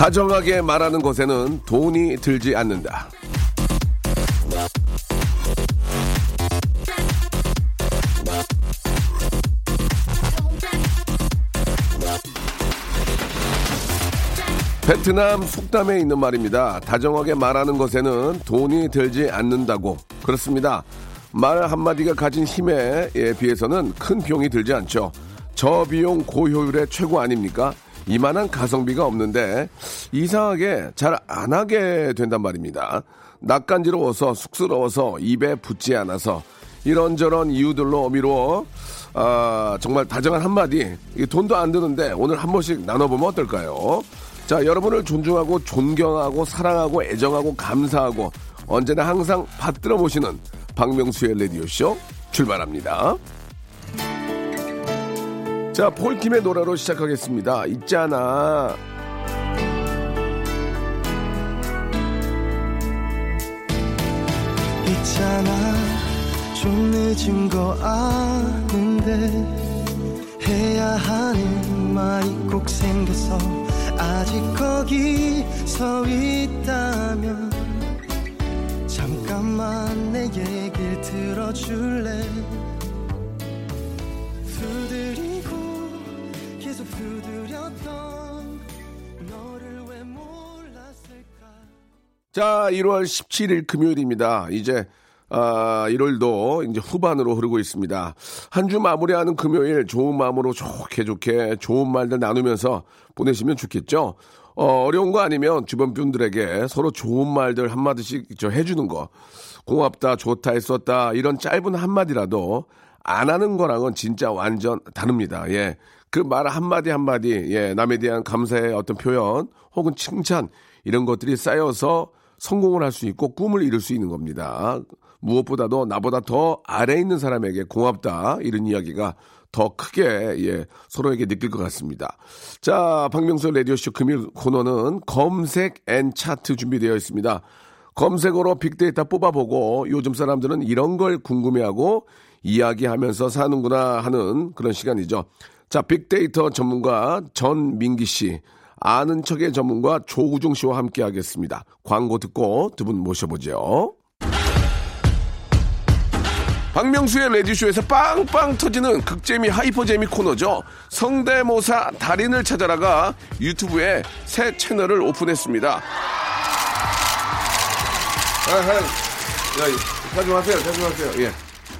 다정하게 말하는 것에는 돈이 들지 않는다 베트남 속담에 있는 말입니다. 다정하게 말하는 것에는 돈이 들지 않는다고. 그렇습니다. 말 한마디가 가진 힘에 예, 비해서는 큰 비용이 들지 않죠. 저비용 고효율의 최고 아닙니까? 이만한 가성비가 없는데 이상하게 잘 안 하게 된단 말입니다. 낯간지러워서 쑥스러워서 입에 붙지 않아서 이런저런 이유들로 미루어 아, 정말 다정한 한마디 이 돈도 안 드는데 오늘 한 번씩 나눠보면 어떨까요? 자, 여러분을 존중하고 존경하고 사랑하고 애정하고 감사하고 언제나 항상 받들어 모시는 박명수의 라디오쇼 출발합니다. 자, 폴킴의 노래로 시작하겠습니다. 있잖아. 있잖아 좀 늦은 거 아는데 해야 하는 말이 꼭 생겨서 아직 거기 서 있다면 잠깐만 내 얘길 들어줄래 자, 1월 17일 금요일입니다. 이제 아, 1월도 이제 후반으로 흐르고 있습니다. 한 주 마무리하는 금요일 좋은 마음으로 좋게 좋게 좋은 말들 나누면서 보내시면 좋겠죠. 어, 어려운 거 아니면 주변 분들에게 서로 좋은 말들 한마디씩 저 해주는 거. 고맙다, 좋다, 했었다. 이런 짧은 한마디라도 안 하는 거랑은 진짜 완전 다릅니다. 예. 그 말 한마디 한마디, 예. 남에 대한 감사의 어떤 표현 혹은 칭찬 이런 것들이 쌓여서 성공을 할 수 있고 꿈을 이룰 수 있는 겁니다. 무엇보다도 나보다 더 아래 있는 사람에게 고맙다 이런 이야기가 더 크게 예, 서로에게 느낄 것 같습니다. 자, 박명수 라디오쇼 금요일 코너는 검색 and 차트 준비되어 있습니다. 검색어로 빅데이터 뽑아보고 요즘 사람들은 이런 걸 궁금해하고 이야기하면서 사는구나 하는 그런 시간이죠. 자, 빅데이터 전문가 전민기 씨, 아는 척의 전문가 조우종 씨와 함께 하겠습니다. 광고 듣고 두 분 모셔보죠. 박명수의 라디오쇼에서 빵빵 터지는 극재미 hyper재미 코너죠. 성대모사 달인을 찾아라가 유튜브에 새 채널을 오픈했습니다. 아, 아, 야, 자중하세요, 자중하세요. 예.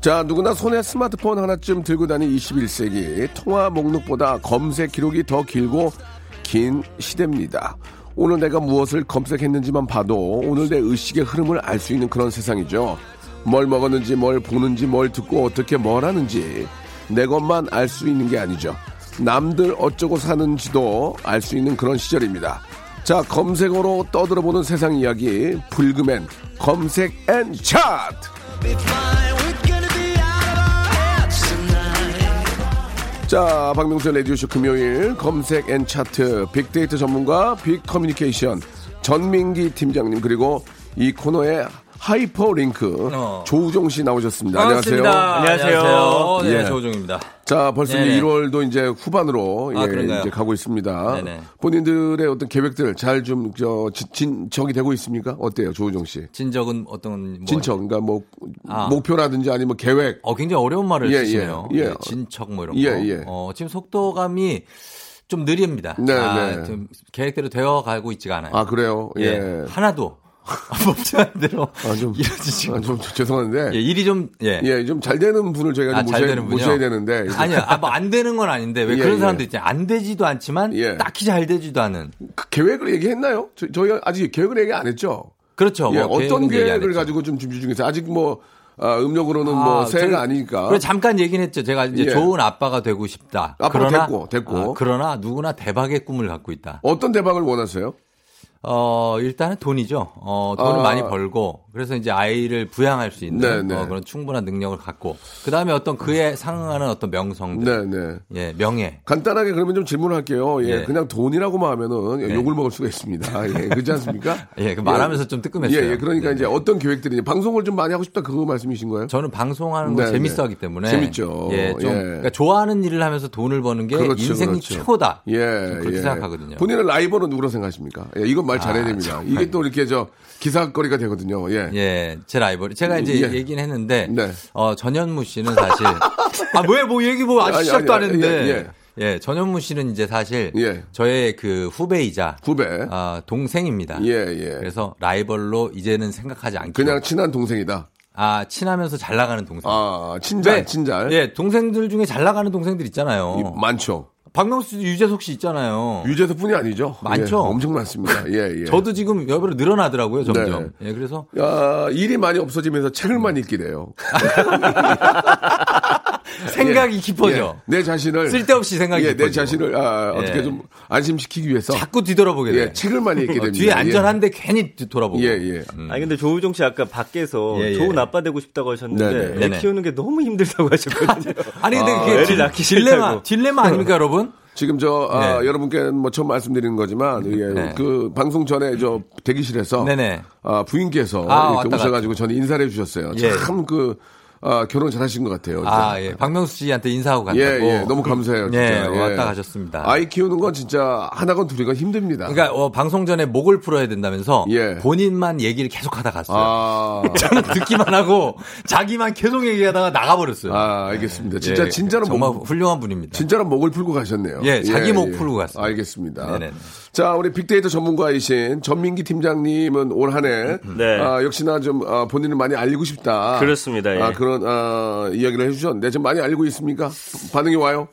자, 누구나 손에 스마트폰 하나쯤 들고 다니는 21세기. 통화 목록보다 검색 기록이 더 길고 긴 시대입니다. 오늘 내가 무엇을 검색했는지만 봐도 오늘 내 의식의 흐름을 알 수 있는 그런 세상이죠. 뭘 먹었는지, 뭘 보는지, 뭘 듣고 어떻게 뭘 하는지 내 것만 알 수 있는 게 아니죠. 남들 어쩌고 사는지도 알 수 있는 그런 시절입니다. 자, 검색어로 떠들어보는 세상 이야기, 불금엔 검색 and 차트! 자, 박명수 라디오쇼 금요일 검색 and 차트 빅데이터 전문가 빅 커뮤니케이션 전민기 팀장님 그리고 이 코너에 하이퍼링크 어. 조우종 씨 나오셨습니다. 반갑습니다. 안녕하세요. 안녕하세요. 네, 예. 조우종입니다. 자, 벌써 네네. 1월도 이제 후반으로 아, 예, 그런가요? 이제 가고 있습니다. 네네. 본인들의 어떤 계획들 잘좀저 진척이 되고 있습니까? 어때요, 조우종 씨? 진적은 어떤 뭐 진척, 그러니까 뭐 아. 목표라든지 아니면 계획. 어, 굉장히 어려운 말을 예, 쓰시네요. 예, 예. 네, 진척 뭐 이런 예, 거. 예. 어, 지금 속도감이 좀 느립니다. 네, 아, 네. 좀 계획대로 되어 가고 있지가 않아요. 아, 그래요? 예. 예. 하나도 법정한 대로 아, 좀, 이루어지지 아, 좀 죄송한데. 예, 일이 좀 예. 예, 좀잘 되는 분을 저희가 아, 모셔야? 모셔야 되는데. 아니요, 아, 뭐안 되는 건 아닌데 왜 예, 그런 예. 사람도 있잖아요. 안 되지도 않지만 예. 딱히 잘 되지도 않은. 그 계획을 얘기했나요? 저, 저희가 아직 계획을 얘기 안 했죠? 그렇죠. 예, 뭐 어떤 계획을. 가지고 좀 준비 중에서 아직 뭐, 아, 음력으로는 뭐 아, 새해가 저희- 아니니까. 그래 잠깐 얘기는 했죠. 제가 이제 예. 좋은 아빠가 되고 싶다. 아빠가 그러나 됐고, 됐고. 아, 그러나 누구나 대박의 꿈을 갖고 있다. 어떤 대박을 원하세요? 어, 일단은 돈이죠. 어, 돈을 아. 많이 벌고, 그래서 이제 아이를 부양할 수 있는 네, 네. 어, 그런 충분한 능력을 갖고, 그 다음에 어떤 그에 상응하는 어떤 명성들, 네, 네. 예, 명예. 간단하게 그러면 좀 질문할게요. 예, 예. 그냥 돈이라고만 하면은 네. 욕을 먹을 수가 있습니다. 예, 그렇지 않습니까? 예, 그 말하면서 좀 뜨끔했어요. 예, 예, 그러니까 네, 이제 네. 어떤 계획들이 방송을 좀 많이 하고 싶다 그거 말씀이신 거예요? 저는 방송하는 거 네, 재밌어 네. 하기 때문에. 재밌죠. 예, 좀, 예. 그러니까 좋아하는 일을 하면서 돈을 버는 게 그렇죠, 인생 그렇죠. 최고다. 예, 그렇게 예. 생각하거든요. 본인의 라이벌은 누구로 생각하십니까? 예, 이건 말 잘해야 아, 됩니다. 정말. 이게 또 이렇게 저 기사거리가 되거든요. 예. 예, 제 라이벌. 제가 이제 예. 얘기는 했는데, 네. 어, 전현무 씨는 사실, 아, 왜, 뭐 얘기 뭐 아직 아니, 시작도 아니, 안 했는데, 예, 예, 예. 전현무 씨는 이제 사실, 예. 저의 그 후배이자, 후배. 아, 동생입니다. 예, 예. 그래서 라이벌로 이제는 생각하지 않기로. 그냥 친한 동생이다. 아, 친하면서 잘 나가는 동생. 아, 친잘, 왜? 친잘. 예, 동생들 중에 잘 나가는 동생들 있잖아요. 이- 많죠. 박명수 씨, 유재석 씨 있잖아요. 유재석 뿐이 아니죠. 많죠. 예, 엄청 많습니다. 예, 예. 저도 지금 여배로 늘어나더라고요, 점점. 예, 그래서 야, 일이 많이 없어지면서 책을 많이 읽게 돼요. 생각이 예, 깊어져. 내 자신을 쓸데없이 생각이 예, 내 깊어지고. 자신을 아, 어떻게 예. 좀 안심시키기 위해서 자꾸 뒤돌아보게 돼. 예, 책을 많이 읽게 어, 됩니다. 뒤에 안전한데 괜히 돌아보고. 예, 예. 아니 근데 조우종 씨 아까 밖에서 예, 예. 좋은 아빠 되고 싶다고 하셨는데 네네. 애 네네. 키우는 게 너무 힘들다고 하셨거든요. 아니 근데 아, 그게 애를 딜- 낳기 딜레마 싫다고. 딜레마 아닙니까 여러분? 지금 저 아, 네. 여러분께 뭐 처음 말씀드리는 거지만 예, 네. 그 방송 전에 저 대기실에서 네네. 아, 부인께서 아, 이렇게 오셔가지고 저는 인사를 해주셨어요. 예. 참그 아, 결혼 잘하신 것 같아요. 아 진짜. 예, 박명수 씨한테 인사하고 간다고. 예, 예, 너무 감사해요. 진짜. 예, 예. 왔다 가셨습니다. 아이 키우는 건 진짜 하나건 둘이건 힘듭니다. 그러니까 어, 방송 전에 목을 풀어야 된다면서 예. 본인만 얘기를 계속 하다 갔어요. 아, 저는 듣기만 하고 자기만 계속 얘기하다가 나가버렸어요. 아, 알겠습니다. 진짜 예, 진짜로 정말 목, 훌륭한 분입니다. 진짜로 목을 풀고 가셨네요. 예, 자기 목 풀고 갔습니다. 알겠습니다. 네네네. 자, 우리 빅데이터 전문가이신 전민기 팀장님은 올 한해 네. 아, 역시나 좀 아, 본인을 많이 알리고 싶다. 그렇습니다, 예. 아, 그런 아, 이야기를 해주셨는데 좀 많이 알고 있습니까? 반응이 와요?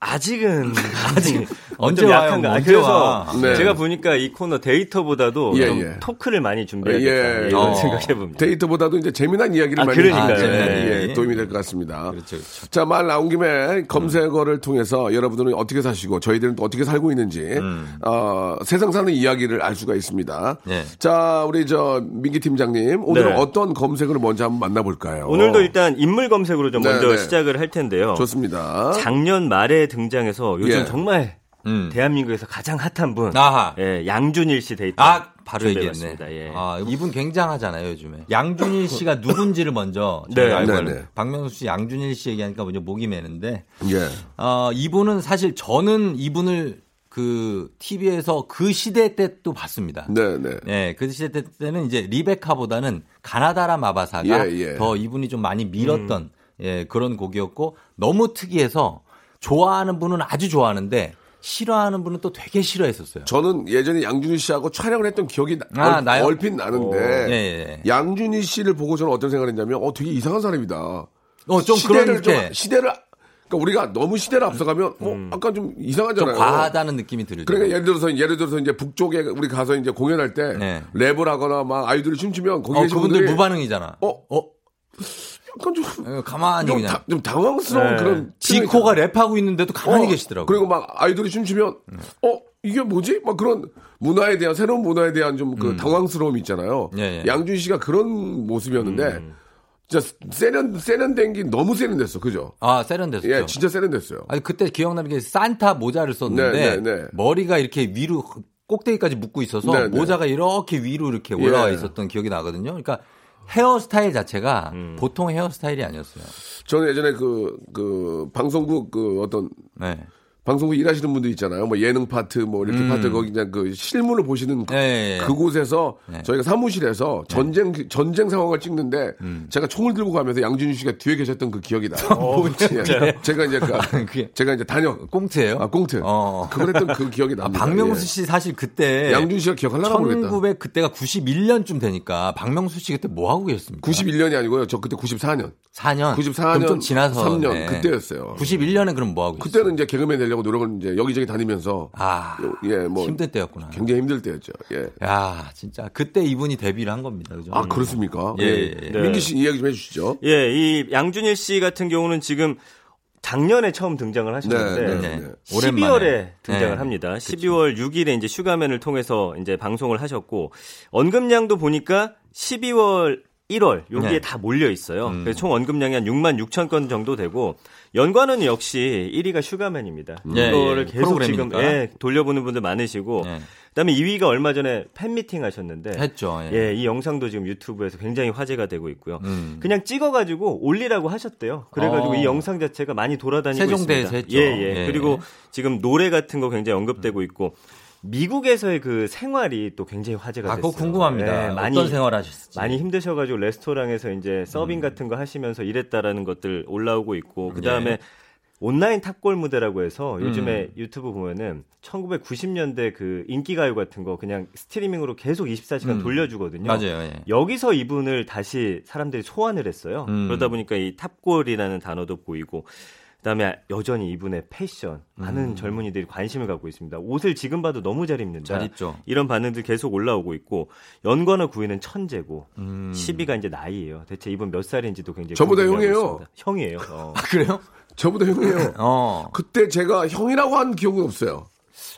아직은 아직 언제? 약한가. 언제 그래서 와? 네. 제가 보니까 이 코너 데이터보다도 예, 좀 예. 토크를 많이 준비해야겠다 예. 이런 어. 생각해 봅니다. 데이터보다도 이제 재미난 이야기를 아, 많이 그러니까요. 네. 예, 도움이 될 것 같습니다. 그렇죠, 그렇죠. 자, 말 나온 김에 검색어를 통해서 여러분들은 어떻게 사시고 저희들은 또 어떻게 살고 있는지 어, 세상 사는 이야기를 알 수가 있습니다. 네. 자, 우리 저 민기 팀장님 오늘은 네. 어떤 검색어를 먼저 한번 만나볼까요? 오늘도 일단 인물 검색으로 좀 네, 먼저 네. 시작을 할 텐데요. 좋습니다. 작년 말에 등장해서 요즘 예. 정말 음. 대한민국에서 가장 핫한 분, 아하. 예, 양준일 씨 데이터. 아, 바로 얘기했네. 예. 아, 이분 굉장하잖아요, 요즘에. 양준일 씨가 누군지를 먼저 네, 알고 네, 네. 박명수 씨, 양준일 씨 얘기하니까 먼저 목이 메는데, 예. 어, 이분은 사실 저는 이분을 그 TV에서 그 시대 때 또 봤습니다. 네, 네. 예, 그 시대 때는 이제 리베카보다는 가나다라 마바사가 예, 예. 더 이분이 좀 많이 밀었던 예, 그런 곡이었고 너무 특이해서 좋아하는 분은 아주 좋아하는데 싫어하는 분은 또 되게 싫어했었어요. 저는 예전에 양준희 씨하고 촬영을 했던 기억이 나- 아, 얼? 얼핏 나는데 예, 예. 양준희 씨를 보고 저는 어떤 생각을 했냐면 어 되게 이상한 사람이다. 어, 좀 시대를 그런 좀게 시대를 그러니까 우리가 너무 시대를 앞서가면 어 약간 좀좀 이상하잖아요. 과하다는 느낌이 들죠. 그러니까 예를 들어서 예를 들어서 이제 북쪽에 우리 가서 이제 공연할 때 네. 랩을 하거나 막 아이돌이 춤추면 거기 어, 그분들 무반응이잖아. 어? 어? 약간 좀, 어, 가만히 좀, 그냥. 다- 좀 당황스러운 네. 그런 지코가 랩하고 있는데도 가만히 어, 계시더라고요. 그리고 막 아이돌이 춤추면 어 이게 뭐지? 막 그런 문화에 대한 새로운 문화에 대한 좀그 당황스러움이 있잖아요. 음. 예, 예. 양준 씨가 그런 모습이었는데 음. 진짜 세련 세련된 게 너무 세련됐어, 그죠? 아, 세련됐었죠. 예, 진짜 세련됐어요. 아니 그때 기억나는 게 산타 모자를 썼는데 네, 네, 네. 머리가 이렇게 위로 꼭대기까지 묶고 있어서 네, 네. 모자가 이렇게 위로 이렇게 올라와 예. 있었던 기억이 나거든요. 그러니까 헤어스타일 자체가 음. 보통 헤어스타일이 아니었어요. 저는 예전에 그, 그, 방송국 그 어떤 네. 방송국 일하시는 분들 있잖아요. 뭐 예능 파트 뭐 이렇게 음. 파트 거기 그냥 그 실물을 보시는 그- 네, 네. 그곳에서 네. 저희가 사무실에서 전쟁 전쟁 상황을 찍는데 음. 제가 총을 들고 가면서 양준희 씨가 뒤에 계셨던 그 기억이 나요. 예. 제가 이제 그, 제가 이제 단역 꽁트예요? 아 꽁트 어. 그걸 했던 그 기억이 아, 납니다. 박명수 예. 씨 사실 그때 양준희 씨가 기억하려나 모르겠다. 1900 그때가 91년쯤 되니까 박명수 씨 그때 뭐 하고 계셨습니까? 91년이 아니고요. 저 그때 94년. 4년. 94년 그럼 좀 지나서 3년 네. 그때였어요. 91년에 그럼 뭐 하고 계셨어요? 그때는 이제 개그맨 되려고 노력을 이제 여기저기 다니면서 아, 예, 뭐 힘들 때였구나. 굉장히 힘들 때였죠. 예. 야, 진짜 그때 이분이 데뷔를 한 겁니다. 그죠? 아 그렇습니까? 예, 예, 예. 네. 민기 씨 이야기 좀 해주시죠. 예, 이 양준일 씨 같은 경우는 지금 작년에 처음 등장을 하셨는데 네, 네. 네. 12월에 등장을 네. 합니다. 12월 6일에 이제 슈가맨을 통해서 이제 방송을 하셨고 언급량도 보니까 12월 1월 여기에 네. 다 몰려 있어요. 그래서 총 언급량이 한 6만 6천 건 정도 되고 연관은 역시 1위가 슈가맨입니다. 예, 이거를 예. 계속 지금 프로그램이니까. 예, 돌려보는 분들 많으시고 네. 그다음에 2위가 얼마 전에 팬 미팅 하셨는데 했죠. 예. 예, 이 영상도 지금 유튜브에서 굉장히 화제가 되고 있고요. 음. 그냥 찍어가지고 올리라고 하셨대요. 그래가지고 어. 이 영상 자체가 많이 돌아다니고 세종대에서 있습니다. 했죠. 예, 예, 예. 그리고 지금 노래 같은 거 굉장히 언급되고 있고 미국에서의 그 생활이 또 굉장히 화제가 아, 됐어요. 그거 궁금합니다. 예, 많이 어떤 생활 하셨을지. 많이 힘드셔가지고 레스토랑에서 이제 음. 서빙 같은 거 하시면서 일했다라는 것들 올라오고 있고 그 다음에 예. 온라인 탑골 무대라고 해서 요즘에 음. 유튜브 보면은 1990년대 그 인기 가요 같은 거 그냥 스트리밍으로 계속 24시간 음. 돌려주거든요. 맞아요. 예. 여기서 이분을 다시 사람들이 소환을 했어요. 음. 그러다 보니까 이 탑골이라는 단어도 보이고 그다음에 여전히 이분의 패션 많은 젊은이들이 관심을 갖고 있습니다. 옷을 지금 봐도 너무 잘 입는다. 잘 입죠. 이런 반응들 계속 올라오고 있고 연관어 9위는 천재고 음. 10위가 이제 나이예요. 대체 이분 몇 살인지도 굉장히 저보다 형이에요. 있습니다. 형이에요. 어. 아, 그래요? 저보다 형이에요. 어. 그때 제가 형이라고 한 기억은 없어요.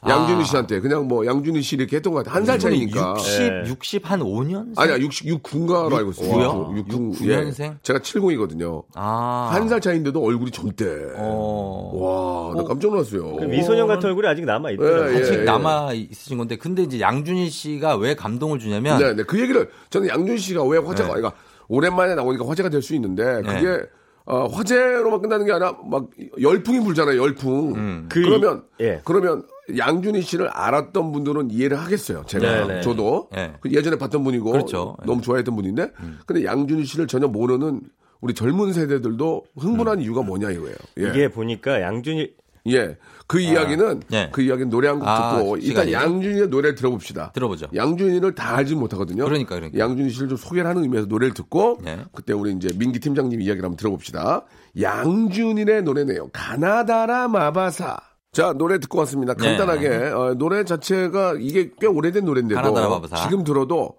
양준희 씨한테 그냥 뭐 양준희 씨 이렇게 했던 것 같아요. 한살 차이니까. 60, 예. 60 한 5년? 아니야 60 69인가로 알고 있어요. 구요? 69, 69년생? 예. 제가 70이거든요. 아. 한 살 차이인데도 얼굴이 젊대. 어. 와, 나 깜짝 놀랐어요. 그 미소년 같은 얼굴이 아직 남아 있더라고요. 예, 예. 아직 남아 있으신 건데 근데 이제 양준일 씨가 왜 감동을 주냐면 네, 네. 그 얘기를 저는 양준희 씨가 왜 화제가 네. 그러니까 오랜만에 나오니까 화제가 될 수 있는데 네. 그게 어, 화제로만 끝나는 게 아니라 막 열풍이 불잖아요. 열풍. 음. 그 그러면 이- 예. 그러면 양준희 씨를 알았던 분들은 이해를 하겠어요. 제가 네, 네. 저도 네. 그 예전에 봤던 분이고 그렇죠. 음. 너무 좋아했던 분인데 근데 양준희 씨를 전혀 모르는 우리 젊은 세대들도 흥분한 이유가 뭐냐 이거예요. 예. 이게 보니까 양준일 예. 그 이야기는 예. 그 이야기는 노래 한곡 아, 듣고 일단 시간이요? 양준희의 노래를 들어봅시다. 들어보죠. 양준희를 다 알지 못하거든요. 그러니까, 그러니까. 양준희 씨를 좀 소개를 하는 의미에서 노래를 듣고 예. 그때 우리 이제 민기 팀장님 이야기를 한번 들어봅시다. 양준일의 노래네요. 가나다라 마바사. 자 노래 듣고 왔습니다. 네. 간단하게 어, 노래 자체가 이게 꽤 오래된 노래인데도. 지금 들어도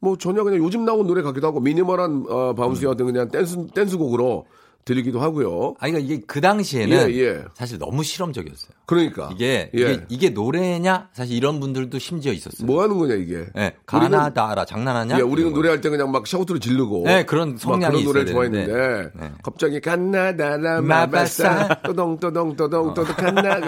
뭐 전혀 그냥 요즘 나온 노래 같기도 하고 미니멀한 어, bounce의 어떤 그냥 댄스 댄스곡으로 들리기도 하고요. 아니 그러니까 이게 그 당시에는 예, 예. 사실 너무 실험적이었어요. 그러니까 이게, 예. 이게 이게 노래냐? 사실 이런 분들도 심지어 있었어요. 뭐 하는 거냐 이게. 예, 우리는- 가나다라 장난하냐? 예, 우리는. 노래할 때 그냥 막 shout를 지르고. 네, 그런 막 성향이 그런 노래를 있어야 좋아했는데. 되는데. 네. 갑자기 갓나다라 마바사. 마바사. 또동또동또동 또동 갓나.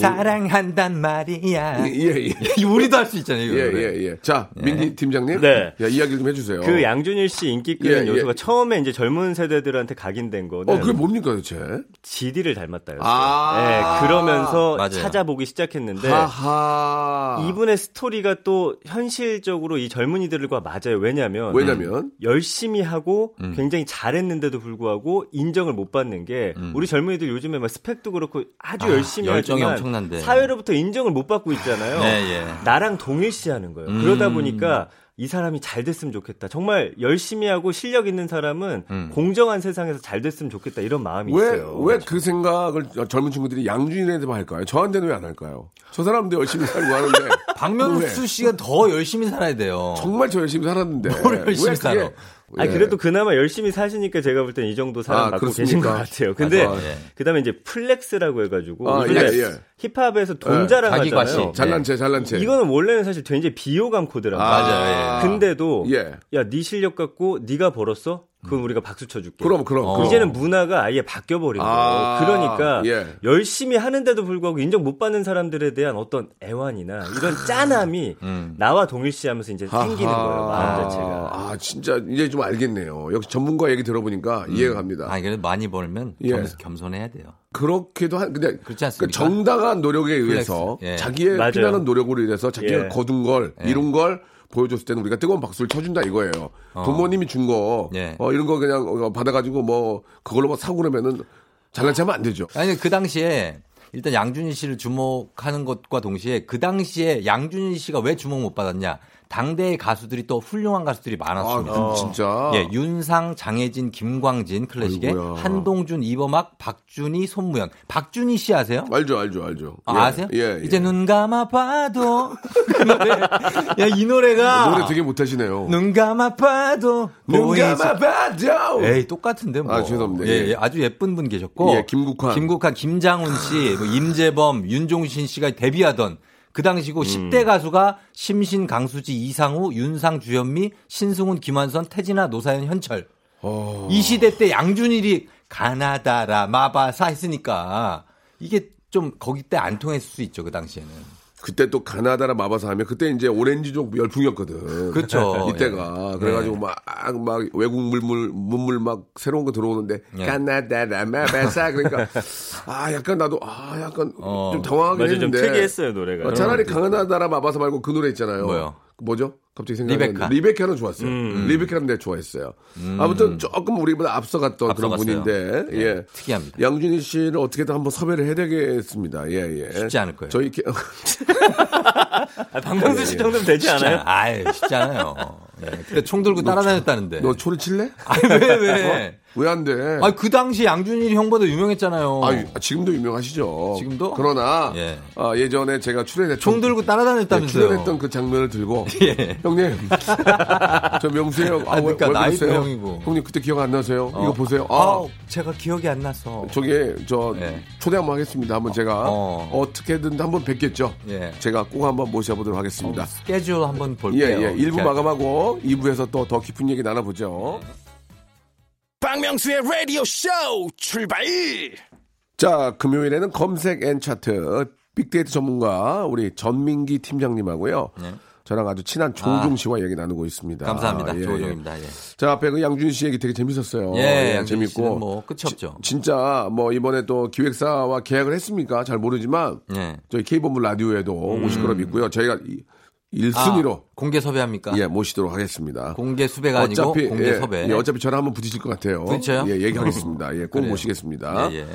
사랑한단 말이야. 예, 예. 우리도 할 수 있잖아요. 이거 예. 예, 예. 자, 민기 팀장님. 네. 야, 이야기 좀 해주세요. 그 양준일 씨 인기 끄는 예, 예. 요소가 처음에 이제 젊은 세대들한테 각인된 거는 어, 그게 뭡니까 도대체? GD를 닮았다였어요. 아. 네, 그러면서 맞아요. 찾아보기 시작했는데 하하. 이분의 스토리가 또 현실적으로 이 젊은이들과 맞아요. 왜냐면 왜냐면 열심히 하고 음. 굉장히 잘했는데도 불구하고 인정을 못 받는 게 우리 젊은이들 요즘에 막 스펙도 그렇고 아주 음. 아, 열심히 열정이 하지만 엄청난데. 사회로부터 인정을 못 받고 있잖아요. 네, 예. 나랑 동일시하는 거예요. 음. 그러다 보니까 이 사람이 잘 됐으면 좋겠다. 정말 열심히 하고 실력 있는 사람은 음. 공정한 세상에서 잘 됐으면 좋겠다. 이런 마음이 왜, 있어요. 왜 그 생각을 젊은 친구들이 양준일한테만 할까요? 저한테는 왜 안 할까요? 저 사람도 열심히 살고 하는데. 왜? 박명수 씨가 더 열심히 살아야 돼요. 정말 저 열심히 살았는데. 뭘 열심히 왜 그게- 살아? 아니 예. 그래도 그나마 열심히 사시니까 제가 볼 땐 이 정도 사랑 아, 받고 그렇습니까? 계신 것 같아요. 근데 맞아요. 예. 그다음에 이제 flex라고 해가지고 아, 예, 예. 힙합에서 돈 예, 자랑하잖아요. 자기과시. 잘난 체, 잘난 체. 이거는 원래는 사실 굉장히 비호감 코드란 아, 말이에요. 맞아요, 근데도 예. 야 네 실력 갖고 네가 벌었어? 그럼 우리가 박수 쳐줄게. 그럼 그럼. 어. 그럼. 이제는 문화가 아예 바뀌어 버린 거예요. 아, 그러니까 예. 열심히 하는데도 불구하고 인정 못 받는 사람들에 대한 어떤 애환이나 이런 짠함이 음. 나와 동일시하면서 이제 생기는 거예요. 마음 자체가. 아, 진짜 이제 좀 알겠네요. 역시 전문가 얘기 들어보니까 이해가 갑니다. 아, 그래도 많이 벌면 예. 겸, 겸손해야 돼요. 그렇게도 한 근데 그렇지 않습니까? 그 정당한 노력에 의해서 flex. 예. 자기의 맞아요. 피나는 노력으로 인해서 자기가 예. 거둔 걸 예. 이룬 걸 보여줬을 때는 우리가 뜨거운 박수를 쳐준다 이거예요. 부모님이 준 거, 예. 어, 이런 거 그냥 어, 받아가지고 뭐 그걸로 뭐 사고 그러면은 잘난 체하면 안 되죠. 아니 그 당시에 일단 양준희 씨를 주목하는 것과 동시에 그 당시에 양준희 씨가 왜 주목 못 받았냐? 당대의 가수들이 또 훌륭한 가수들이 아, 많았습니다. 그, 진짜. 예, 윤상, 장혜진, 김광진 클래식의 아이고야. 한동준, 이범학, 박준희, 손무현. 박준희 씨 아세요? 알죠, 알죠, 알죠. 아, 예, 아세요? 예, 예. 이제 눈 감아 봐도 그 노래. 야, 이 노래가 노래 되게 못하시네요. 눈 감아 봐도 눈 감아봐도. 에이 똑같은데 뭐. 아, 죄송합니다. 예, 예. 예, 아주 예쁜 분 계셨고. 예, 김국환. 김국환, 김장훈 씨, 뭐 임재범, 윤종신 씨가 데뷔하던 그 당시고 음. 10대 가수가 심신, 강수지, 이상우, 윤상, 주현미, 신승훈, 김완선, 태진아, 노사연, 현철. 어. 이 시대 때 양준일이 가나다라 마바사 했으니까 이게 좀 거기 때 안 통했을 수 있죠 그 당시에는. 그때 또 가나다라 마바사 하면 그때 이제 오렌지족 열풍이었거든. 그렇죠. 이때가 예. 그래가지고 막막 외국 물물 문물 막 새로운 거 들어오는데 예. 가나다라 마바사 그러니까 아 약간 나도 아 약간 어. 좀 당황하긴 맞아 좀 했는데 특이했어요 노래가. 어, 차라리 가나다라 마바사 말고 그 노래 있잖아요. 뭐요? 그 뭐죠? 갑자기 생각이 리베카. 리베카는 좋았어요. 음. 리베카는 내가 좋아했어요. 아무튼 조금 우리보다 앞서갔던 그런 앞서갔어요. 분인데 네, 예. 특이합니다. 양준희 씨를 어떻게든 한번 섭외를 해야 되겠습니다. 예, 예. 쉽지 않을 거예요. 저희 게- 아, 박명수 씨 정도면 되지 않아요? 아유, 쉽지 않아요. 예. 그때 총 들고 따라다녔다는데. 너 초리 칠래? 아니, 왜, 왜? 왜안 돼? 아니, 그 당시 양준일이 형보다 유명했잖아요. 아, 지금도 유명하시죠. 지금도? 그러나 예. 아, 예전에 제가 출연했던 총 들고 네, 따라다녔다면서요. 출연했던 그 장면을 들고 예. 형님 저 명수 형 아, 그러니까 나이도? 형이고. 형님 그때 기억 안 나세요? 이거 보세요. 아, 아, 제가 기억이 안 나서. 저기 저 예. 초대 한번 하겠습니다. 한번 제가 어. 어. 떻게든 한번 뵙겠죠. 예. 제가 꼭 한번 모셔보도록 하겠습니다. 스케줄 한번 예, 볼게요. 예. 1부 이렇게 마감하고 2부에서 또 더 깊은 얘기 나눠보죠. 박명수의 라디오 쇼 출발! 자, 금요일에는 검색 and 차트 빅데이터 전문가 우리 전민기 팀장님하고요. 저랑 아주 친한 조우종 씨와 얘기 나누고 있습니다. 네. 감사합니다. 예, 예. 조우종입니다. 예. 자, 앞에 그 양준일 씨 얘기 되게 재밌었어요. 예, 양준일 재밌고. 뭐 끝이 없죠. 진짜 뭐 이번에 또 기획사와 계약을 했습니까? 잘 모르지만 예. 저희 K본부 라디오에도 오실 거로 믿고요. 저희가 이- 1순위로 아, 공개 섭외합니까? 예, 모시도록 하겠습니다. 공개 수배가 아니고 공개 예, 섭외. 예, 어차피 저랑 한번 부딪힐 것 같아요. 부딪혀요? 예, 얘기하겠습니다. 예, 꼭 그래요. 모시겠습니다. 예, 예.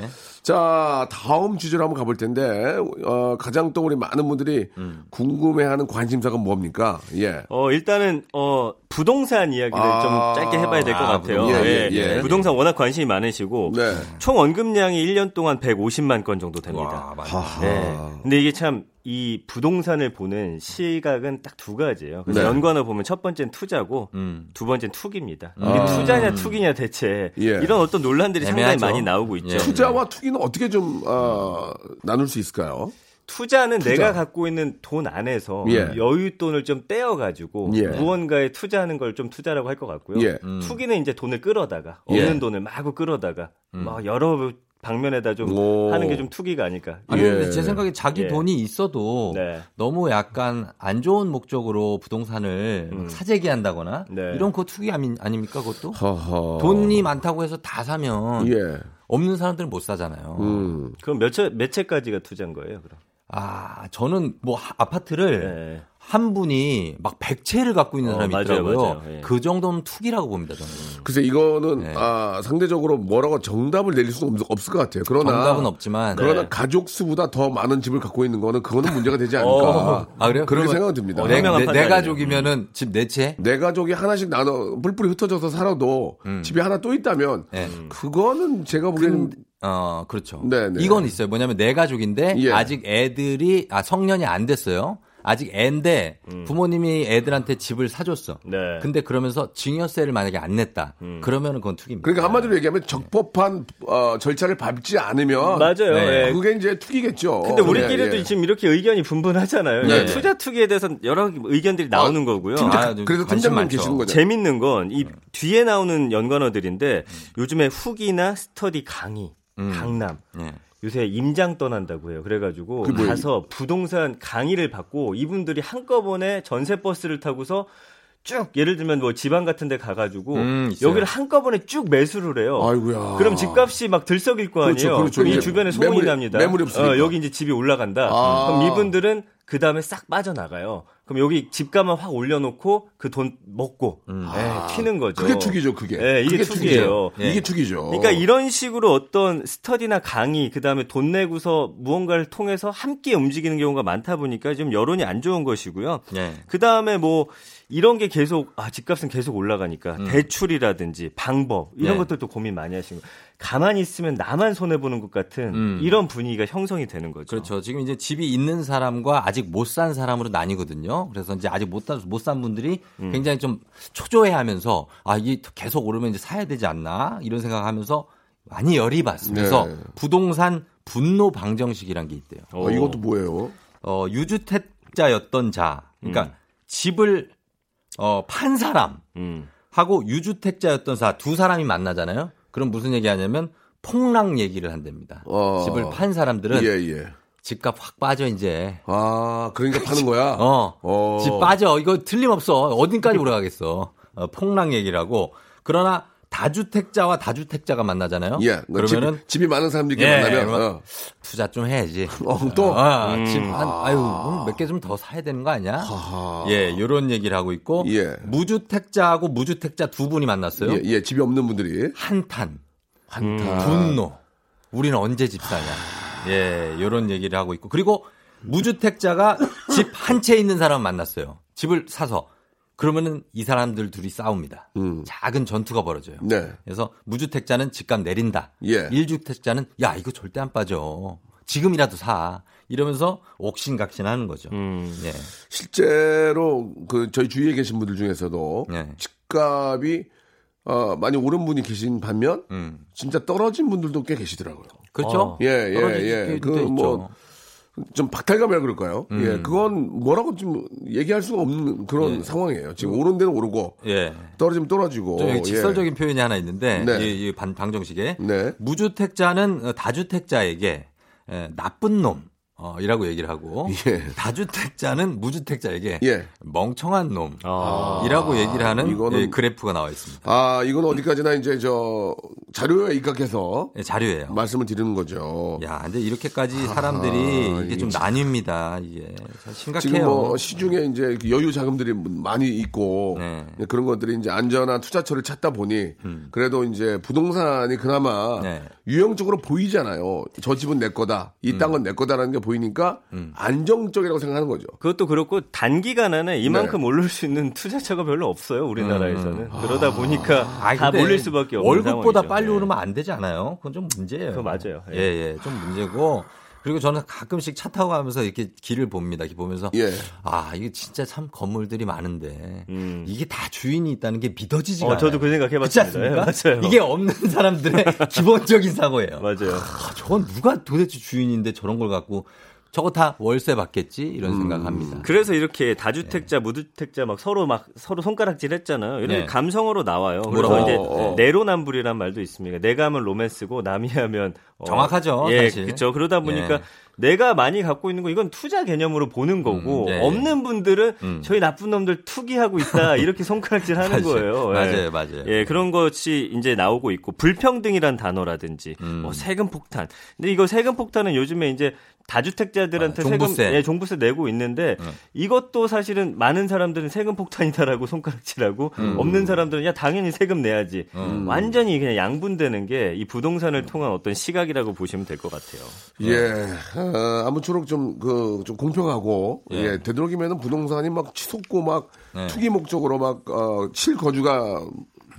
자, 다음 주제로 한번 가볼 텐데, 어, 가장 또 우리 많은 분들이 음. 궁금해하는 관심사가 뭡니까? 예. 어, 일단은, 어, 부동산 이야기를 아. 좀 짧게 해봐야 될것 아, 같아요. 부동산. 예, 예, 예. 부동산 워낙 관심이 많으시고, 네. 총 언급량이 1년 동안 150만 건 정도 됩니다. 와, 하하. 네. 근데 이게 참, 이 부동산을 보는 시각은 딱 두 가지예요. 그래서 네. 연관어 보면 첫 번째는 투자고, 음. 두 번째는 투기입니다. 이게 투자냐 투기냐 대체 예. 이런 어떤 논란들이 상당히 애매하죠. 많이 나오고 있죠. 예. 투자와 투기는 어떻게 좀, 어, 나눌 수 있을까요? 투자는 투자. 내가 갖고 있는 돈 안에서 예. 여윳돈을 좀 떼어 가지고 예. 무언가에 투자하는 걸 좀 투자라고 할 것 같고요. 예. 투기는 이제 돈을 끌어다가 예. 없는 돈을 마구 끌어다가 막 여러 방면에다 좀 오. 하는 게 좀 투기가 아닐까. 아니, 예. 근데 제 생각에 자기 예. 돈이 있어도 네. 너무 약간 안 좋은 목적으로 부동산을 막 사재기 한다거나 음. 네. 이런 거 투기 아니, 아닙니까 그것도? 허허. 돈이 많다고 해서 다 사면 예. 없는 사람들은 못 사잖아요. 음. 그럼 몇, 채, 몇 채까지가 투자인 거예요, 그럼? 아, 저는 뭐 하- 아파트를 네. 한 분이 막 100채를 갖고 있는 어, 사람이 맞아요, 있더라고요. 맞아요. 예. 그 정도는 투기라고 봅니다, 저는. 글쎄, 이거는, 네. 아, 상대적으로 뭐라고 정답을 내릴 수는 없, 없을 것 같아요. 그러나. 정답은 없지만 그러나 네. 가족 수보다 더 많은 집을 갖고 있는 거는 그거는 문제가 되지 않을까. 어. 아, 그래요? 그렇게 그러면- 생각은 듭니다. 어, 내, 내, 내. 가족이면은 집 네 채? 내 가족이 하나씩 나눠 뿔뿔이 흩어져서 살아도 집에 하나 또 있다면 네. 그거는 제가 보기에는 어, 그렇죠. 네, 네. 이건 있어요. 뭐냐면 내 가족인데 예. 아직 애들이 아 성년이 안 됐어요. 아직 애인데 음. 부모님이 애들한테 집을 사줬어. 네. 근데 그러면서 증여세를 만약에 안 냈다. 음. 그러면 은 그건 투기입니다. 그러니까 한마디로 얘기하면 적법한 어, 절차를 밟지 않으면 맞아요. 네. 예. 그게 이제 투기겠죠. 근데 우리끼리도 예, 예. 지금 이렇게 의견이 분분하잖아요. 네. 투자 투기에 대해서 여러 의견들이 나오는 거고요. 팀장, 아, 그래서 관심 팀장님. 계시는 거죠. 재밌는 건 이 뒤에 나오는 연관어들인데 요즘에 후기나 스터디 강의, 강남 네. 요새 임장 떠난다고 해요. 그래가지고 뭐예요? 가서 부동산 강의를 받고 이분들이 한꺼번에 전세 버스를 타고서 쭉 예를 들면 뭐 지방 같은 데 가가지고 음. 여기를 한꺼번에 쭉 매수를 해요. 아이고야. 그럼 집값이 막 들썩일 거 그렇죠, 아니에요. 그렇죠. 그럼 예. 이 주변에 소문이 매물이- 납니다. 매물이. 어, 여기 이제 집이 올라간다. 아. 그럼 이분들은 그 다음에 싹 빠져나가요. 그럼 여기 집값만 확 올려놓고 그 돈 먹고 예, 튀는 거죠. 그게 투기죠, 그게. 예, 이게 그게 투기예요. 투기죠. 이게 투기죠. 그러니까 이런 식으로 어떤 스터디나 강의 그다음에 돈 내고서 무언가를 통해서 함께 움직이는 경우가 많다 보니까 좀 여론이 안 좋은 것이고요. 네. 그다음에 뭐 이런 게 계속 아 집값은 계속 올라가니까 대출이라든지 방법 이런 네. 것들도 고민 많이 하시고 가만히 있으면 나만 손해 보는 것 같은 음. 이런 분위기가 형성이 되는 거죠. 그렇죠. 지금 이제 집이 있는 사람과 아직 못 산 사람으로 나뉘거든요. 그래서 이제 아직 못산 분들이 음. 굉장히 좀 초조해 하면서 아, 이게 계속 오르면 이제 사야 되지 않나? 이런 생각하면서 많이 열이 받으면서 네. 부동산 분노 방정식이란 게 있대요. 어, 이것도 뭐예요? 어, 유주택자였던 자. 그러니까 집을 어, 판 사람 음. 하고 유주택자였던 사 두 사람이 만나잖아요. 그럼 무슨 얘기 하냐면 폭락 얘기를 한답니다. 어. 집을 판 사람들은 예, 예. 집값 확 빠져 이제. 아, 그러니까 파는 거야? 어. 어. 집 빠져. 이거 틀림없어. 어딘까지 올라가겠어. 어, 폭락 얘기를 하고. 그러나 다주택자와 다주택자가 만나잖아요. 예. 그러면은 집, 집이 많은 사람들끼리 예, 만나면, 어. 투자 좀 해야지. 어, 또? 아, 집 한, 아유, 몇 개 좀 더 사야 되는 거 아니야? 하하. 예, 요런 얘기를 하고 있고. 예. 무주택자하고 무주택자 두 분이 만났어요. 예, 예, 집이 없는 분들이. 한탄, 한타. 분노. 우리는 언제 집 사냐. 예, 요런 얘기를 하고 있고. 그리고 무주택자가 집 한 채 있는 사람 만났어요. 집을 사서. 그러면은 이 사람들 둘이 싸웁니다. 음. 작은 전투가 벌어져요. 네. 그래서 무주택자는 집값 내린다. 예. 일주택자는 야 이거 절대 안 빠져. 지금이라도 사. 이러면서 옥신각신하는 거죠. 음. 예. 실제로 그 저희 주위에 계신 분들 중에서도 네. 집값이 어, 많이 오른 분이 계신 반면 음. 진짜 떨어진 분들도 꽤 계시더라고요. 그렇죠? 어. 예, 예, 예. 때도 그 있죠. 뭐, 좀 박탈감이라 그럴까요? 음. 예, 그건 뭐라고 좀 얘기할 수가 없는 그런 예. 상황이에요. 지금 오른 데는 오르고 예. 떨어지면 떨어지고. 좀 예. 직설적인 표현이 하나 있는데 네. 이, 이 반, 방정식에 네. 무주택자는 어, 다주택자에게 에, 나쁜 놈 어, 이라고 얘기를 하고 예. 다주택자는 무주택자에게 예. 멍청한 놈 아. 이라고 얘기를 하는 이거는- 예, 그래프가 나와 있습니다. 아, 이건 어디까지나 이제 저 자료에 입각해서 예, 자료예요. 말씀을 드리는 거죠. 야, 근데 이렇게까지 사람들이 아, 이게 좀 참- 나뉩니다. 이게 참 심각해요. 지금 뭐 시중에 이제 여유 자금들이 많이 있고 네. 그런 것들이 이제 안전한 투자처를 찾다 보니 그래도 이제 부동산이 그나마 음. 네. 유형적으로 보이잖아요. 저 집은 내 거다, 이 땅은 내 거다라는 게 보이니까 음. 안정적이라고 생각하는 거죠. 그것도 그렇고 단기간 안에 네. 이만큼 오를 수 있는 투자처가 별로 없어요 우리나라에서는 그러다 보니까 음. 아니, 다 몰릴 수밖에 없는 월급보다 상황이죠. 빨리 네. 오르면 안 되지 않아요? 그건 좀 문제예요. 그거 맞아요. 예, 예. 예, 좀 문제고. 그리고 저는 가끔씩 차 타고 가면서 이렇게 길을 봅니다. 이렇게 보면서 예. 아 이게 진짜 참 건물들이 많은데 음. 이게 다 주인이 있다는 게 믿어지지가 어, 않아요. 저도 그 생각 그렇지 해봤습니다. 않습니까? 예, 맞아요. 이게 없는 사람들의 기본적인 사고예요. 맞아요. 아, 저건 누가 도대체 주인인데 저런 걸 갖고 저거 다 월세 받겠지 이런 음. 생각합니다. 그래서 이렇게 다주택자, 무주택자 막 서로 막 서로 손가락질 했잖아요. 이런 네. 게 감성어로 나와요. 그래서 뭐라고? 이제 어, 어. 내로남불이란 말도 있습니다. 내가 하면 로맨스고 남이 하면 어, 정확하죠, 예, 사실. 그렇죠. 그러다 보니까 예. 내가 많이 갖고 있는 거 이건 투자 개념으로 보는 거고 음, 예. 없는 분들은 음. 저희 나쁜 놈들 투기하고 있다 이렇게 손가락질 하는 맞아요. 거예요. 예. 맞아요, 맞아요. 예, 그런 것이 이제 나오고 있고 불평등이란 단어라든지 음. 뭐 세금 폭탄. 근데 이거 세금 폭탄은 요즘에 이제 다주택자들한테 아, 종부세. 세금 예, 종부세 내고 있는데 음. 이것도 사실은 많은 사람들은 세금 폭탄이다라고 손가락질하고 음. 없는 사람들은 야 당연히 세금 내야지. 음. 완전히 그냥 양분되는 게 이 부동산을 통한 어떤 시각이라고 보시면 될 것 같아요. 예, 어, 아무쪼록 좀, 그, 좀 공평하고, 예. 예, 되도록이면 부동산이 막 치솟고 막 네. 투기 목적으로 막, 어, 실거주가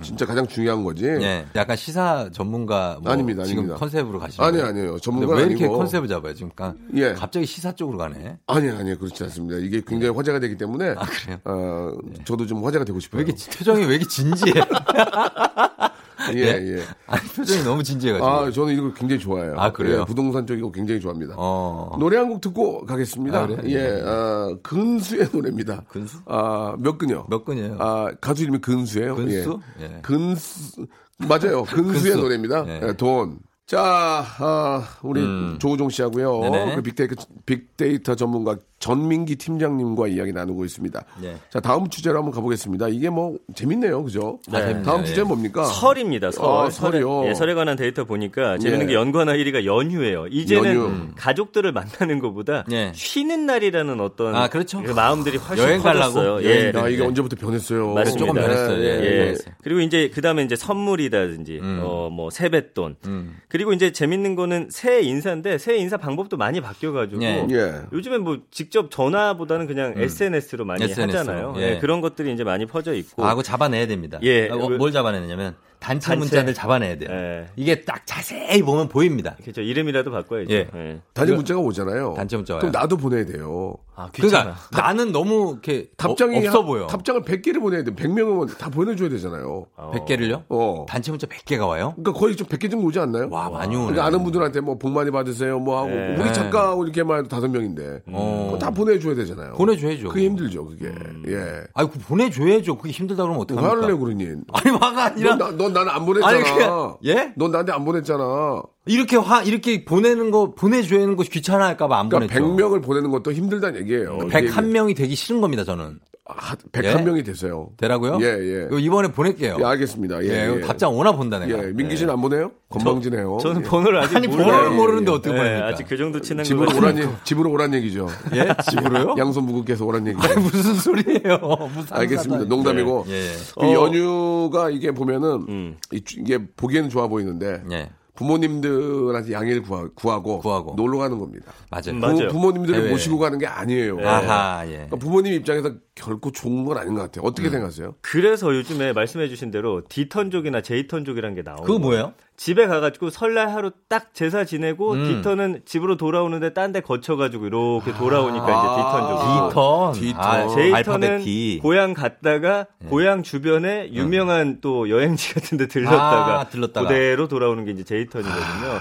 진짜 가장 중요한 거지. 예. 약간 시사 전문가 뭐 아닙니다, 지금 아닙니다. 컨셉으로 가시는 아니? 아니에요. 전문가 왜 이렇게 아니고. 컨셉을 잡아요? 지금 가- 예. 갑자기 시사 쪽으로 가네. 아니 아니요 그렇지 않습니다. 이게 굉장히 화제가 되기 때문에 아, 그래요? 어, 저도 좀 화제가 되고 싶어요. 왜 이렇게 표정이 왜 이렇게 진지해? 예, 예. 아니, 표정이 너무 진지해가지고. 아, 저는 이거 굉장히 좋아해요. 아, 그래요? 예, 부동산 쪽이고 굉장히 좋아합니다. 어. 노래 한 곡 듣고 가겠습니다. 아, 그래요? 예, 아, 근수의 노래입니다. 근수? 아, 몇 근요? 몇 근이에요? 아, 가수 이름이 근수예요. 근수? 예. 예. 근수 맞아요. 근수의 근수. 노래입니다. 예. 예, 돈. 자, 아, 우리 조우종 씨하고요. 음. 네네. 그 빅데이터, 빅데이터 전문가 전민기 팀장님과 이야기 나누고 있습니다. 네. 자, 다음 주제로 한번 가보겠습니다. 이게 뭐 재밌네요, 그죠? 아, 재밌네요. 다음 예. 주제는 뭡니까? 설입니다. 설. 아, 설이요? 예, 설에 관한 데이터 보니까 재밌는 예. 게 연관어 1위가 연휴예요. 이제는 연휴. 음. 가족들을 만나는 것보다 예. 쉬는 날이라는 어떤 아, 그렇죠. 그 마음들이 훨씬 여행 가려고? 커졌어요. 여행 예. 가- 야, 이게 네. 언제부터 변했어요? 맞습니다. 조금 변했어요. 예, 예. 그리고 이제 그 다음에 이제 선물이라든지 어뭐 세뱃돈. 음. 그리고 이제 재밌는 거는 새해 인사인데 새해 인사 방법도 많이 바뀌어 가지고 예. 예. 요즘엔 뭐 직접 전화보다는 그냥 SNS로 많이 SNS 로, 하잖아요. 예. 예, 그런 것들이 이제 많이 퍼져 있고. 아, 그거 잡아내야 됩니다. 예. 아, 어, 뭘 잡아내느냐면 단체, 단체. 문자들 잡아내야 돼요. 예. 이게 딱 자세히 보면 보입니다. 그렇죠. 이름이라도 바꿔야죠. 예. 예. 단체 문자가 오잖아요. 단체 문자 그럼. 나도 보내야 돼요. 아. 그러니까 나는 너무 이렇게 답장이 어, 없어 한- 보여. 답장을 100개를 보내야 돼. 100명은 다 보내줘야 되잖아요. 100개를요? 어. 단체 문자 100개가 와요? 그러니까 거의 좀 100개 정도 오지 않나요? 와, 많이 오네. 그러니까 아는 분들한테 뭐 복 많이 받으세요 뭐 하고 네. 우리 작가하고 이렇게만 해도 다섯 명인데 어. 그거 다 보내줘야 되잖아요. 보내줘야죠. 그게 힘들죠 그게. 예. 아이, 그 보내줘야죠. 그게 힘들다 그러면 뭐 화를? 내고 그러니? 아니, 화가 아니라. 넌, 나, 넌 나는 안 보냈잖아. 아니, 그냥- 예? 넌 나한테 안 보냈잖아. 이렇게 화, 이렇게 보내는 거, 보내줘야 하는 거 귀찮아 할까봐 안 그러니까 보냈죠. 100명을 보내는 것도 힘들다는 얘기예요. 101명이 되기 싫은 겁니다, 저는. 아, 101명이 예? 되세요. 되라고요? 예, 예. 이거 이번에 보낼게요. 예, 알겠습니다. 예, 예, 예. 답장 오나 본다, 내가. 예, 민기 씨는 안 보내요? 건방지네요. 저는 예. 번호를 아직 아니, 몰라요. 번호를 모르는데 어떻게 예, 보냅니까? 아직 그 정도 친한 집으로 거 오란 얘기, 집으로 오란 얘기죠. 예? 집으로요? 양손 무겁게서 오란 얘기죠. 아니, 무슨 소리예요? 무슨 알겠습니다. 농담이고 예. 그 어. 연휴가 이게 보면은 음. 이- 이게 보기에는 좋아 보이는데 예. 부모님들한테 양해를 구하, 구하고, 구하고. 놀러 가는 겁니다. 맞아요. 음, 부- 맞아요. 부 모님들을 해외. 모시고 가는 게 아니에요. 아하, 예. 그러니까 부모님 입장에서 결코 좋은 건 아닌 것 같아요. 어떻게 음. 생각하세요? 그래서 요즘에 말씀해 주신 대로 D턴족이나 J턴족이라는 게 나오고 그거 뭐예요? 집에 가가지고 설날 하루 딱 제사 지내고 음. D턴은 집으로 돌아오는데 딴 데 거쳐가지고 이렇게 돌아오니까 이제 D턴족. D턴. D턴. 아, J턴은 알파벳 D. 고향 갔다가 고향 주변에 유명한 또 여행지 같은 데 들렀다가, 아, 들렀다가. 그대로 돌아오는 게 이제 J턴이거든요.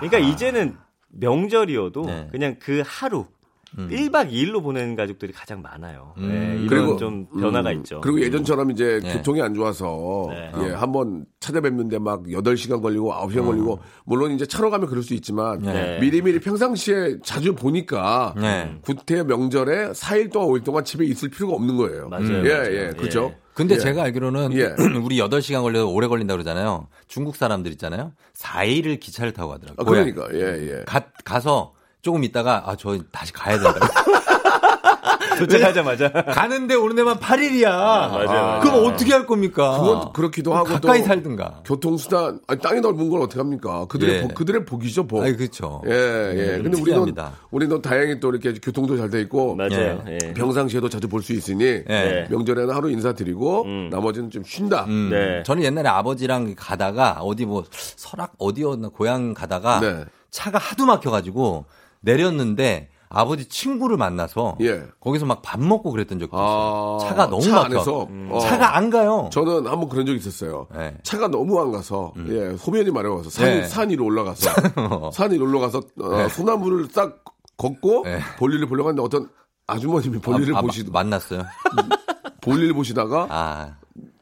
그러니까 이제는 명절이어도 네. 그냥 그 하루 1박 2일로 보내는 가족들이 가장 많아요. 음. 네, 이런 그리고, 좀 변화가 음, 있죠. 그리고 예전처럼 이제 네. 교통이 안 좋아서 네. 예, 한번 찾아뵙는데 막 8시간 걸리고 9시간 걸리고 물론 이제 차로 가면 그럴 수 있지만 네. 미리미리 평상시에 자주 보니까 네. 구태 명절에 4일 동안 5일 동안 집에 있을 필요가 없는 거예요. 맞아요, 예, 맞아요. 예. 그렇죠? 근데 예. 제가 알기로는 예. 우리 8시간 걸려도 오래 걸린다 그러잖아요. 중국 사람들 있잖아요. 4일을 기차를 타고 가더라고요. 아, 그러니까. 예, 예. 가, 가서 조금 있다가 아, 저 다시 가야 된다. 도착하자마자 가는데 오는 데만 8일이야. 맞아요, 맞아요. 그럼 어떻게 할 겁니까? 그건 그렇기도 하고 가까이 또 살든가. 교통수단 아니, 땅이 넓은 걸 어떻게 합니까? 그들의 예. 복, 그들의 복이죠, 복. 아이, 그렇죠. 예, 예. 근데 우리는 특이합니다. 우리는 다행히 또 이렇게 교통도 잘 돼 있고 맞아요. 예. 예. 평상시에도 자주 볼 수 있으니 예. 명절에는 하루 인사드리고 나머지는 좀 쉰다. 음, 네. 저는 옛날에 아버지랑 가다가 어디 뭐 설악 어디였나 고향 가다가 네. 차가 하도 막혀가지고 내렸는데 아버지 친구를 만나서 예. 거기서 막 밥 먹고 그랬던 적도 있어요. 아, 차가 너무 차 막혀. 안에서? 어. 차가 안 가요. 저는 한번 그런 적 있었어요. 네. 차가 너무 안 가서 예, 소변이 마려워서 산, 네. 산 위로 올라가서 산 위로 올라가서 어, 네. 소나무를 딱 걷고 네. 볼일을 보려고 하는데 어떤 아주머님이 볼일을 아, 아, 보시 만났어요. 볼일을 보시다가 아,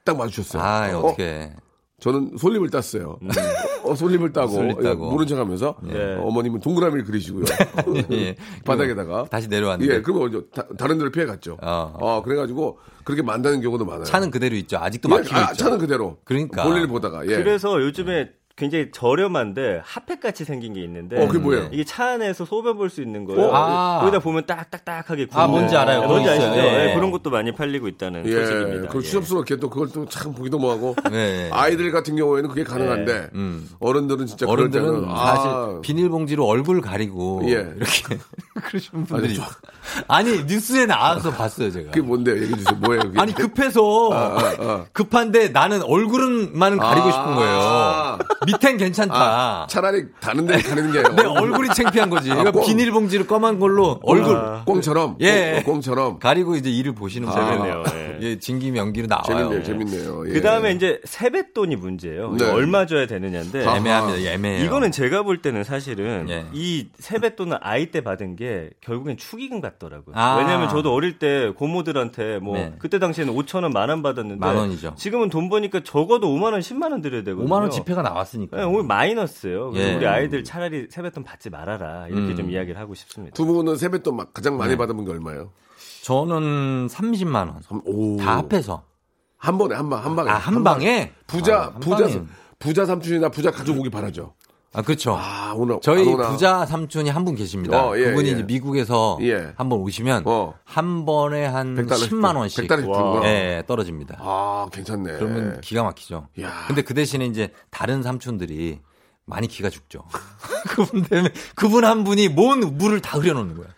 딱 마주쳤어요. 아 어, 어떻게? 저는 솔잎을 땄어요. 어, 솔잎을 따고, 솔잎 따고. 예, 모른 척 하면서 네. 어머님은 동그라미를 그리시고요. 예. 바닥에다가 다시 내려왔는데 예, 그러면 어디- 다, 다른 데로 피해 갔죠. 어. 어, 그래가지고 그렇게 만나는 경우도 많아요. 차는 그대로 있죠. 아직도 예, 막히고 아, 있죠. 차는 그대로. 그러니까. 볼일 보다가 예. 그래서 요즘에 굉장히 저렴한데 핫팩 같이 생긴 게 있는데 어, 그게 뭐예요? 이게 차 안에서 소변 볼 수 있는 거예요. 아. 거기다 보면 딱딱딱하게 아, 뭔지 알아요. 네, 뭔지 아시죠? 예. 네, 그런 것도 많이 팔리고 있다는 예, 소식입니다. 그 예. 추접스럽게 또 그걸 또 참 보기도 뭐하고 네. 아이들 같은 경우에는 그게 가능한데 음. 어른들은 진짜 어른들은 때는 사실 아, 비닐봉지로 얼굴 가리고 예. 이렇게 그러시는 분들이 아니, 저- 아니 뉴스에 나와서 봤어요 제가. 그게 뭔데요? 얘기해 주세요. 뭐예요? 그게? 아니 급해서 아, 아. 급한데 나는 얼굴은만 가리고 아. 싶은 거예요. 밑엔 괜찮다. 아, 차라리 다른 데 가리는 게 내 얼굴이 창피한 거지. 아, 그러니까 꽁. 비닐봉지를 검은 걸로 얼굴 꽁처럼 예. 꽁- 꽁처럼 가리고 이제 이를 보시는 거예요. 재밌네요. 예. 예, 진김 연기로 나와요. 재밌네요. 재밌네요. 예. 그 다음에 이제 세뱃돈이 문제예요. 네. 얼마 줘야 되느냐인데 아하. 애매합니다. 애매해요. 이거는 제가 볼 때는 사실은 예. 이 세뱃돈을 아이 때 받은 게 결국엔 축의금 같더라고요. 아. 왜냐하면 저도 어릴 때 고모들한테 뭐 네. 그때 당시에는 5천 원, 만 원 받았는데 만 원이죠. 지금은 돈 버니까 적어도 5만 원, 10만 원 드려야 되거든요. 5만 원 지폐가 나왔 으니까. 네, 오늘 마이너스예요. 그래서 예. 우리 아이들 차라리 세뱃돈 받지 말아라 이렇게 음. 좀 이야기를 하고 싶습니다. 두 분은 세뱃돈 막 가장 많이 네. 받은 게 얼마예요? 저는 30만 원. 오. 다 합해서. 한 번에 한 방, 한 방에. 아, 한 방에? 부자, 아, 한 부자, 방에. 부자 삼촌이나 부자 가족 오기 바라죠. 아, 그렇죠. 아, 오늘. 저희. 부자 삼촌이 한 분 계십니다. 어, 예, 그분이 예. 이제 미국에서 예. 한번 오시면 어. 한 번에 한 100달러씩 10만 원씩 100달러씩 주는구나. 예, 떨어집니다. 아, 괜찮네. 그러면 기가 막히죠. 야. 근데 그 대신에 이제 다른 삼촌들이 많이 기가 죽죠. 그분 때문에 그분 한 분이 뭔 물을 다 흐려놓는 거야.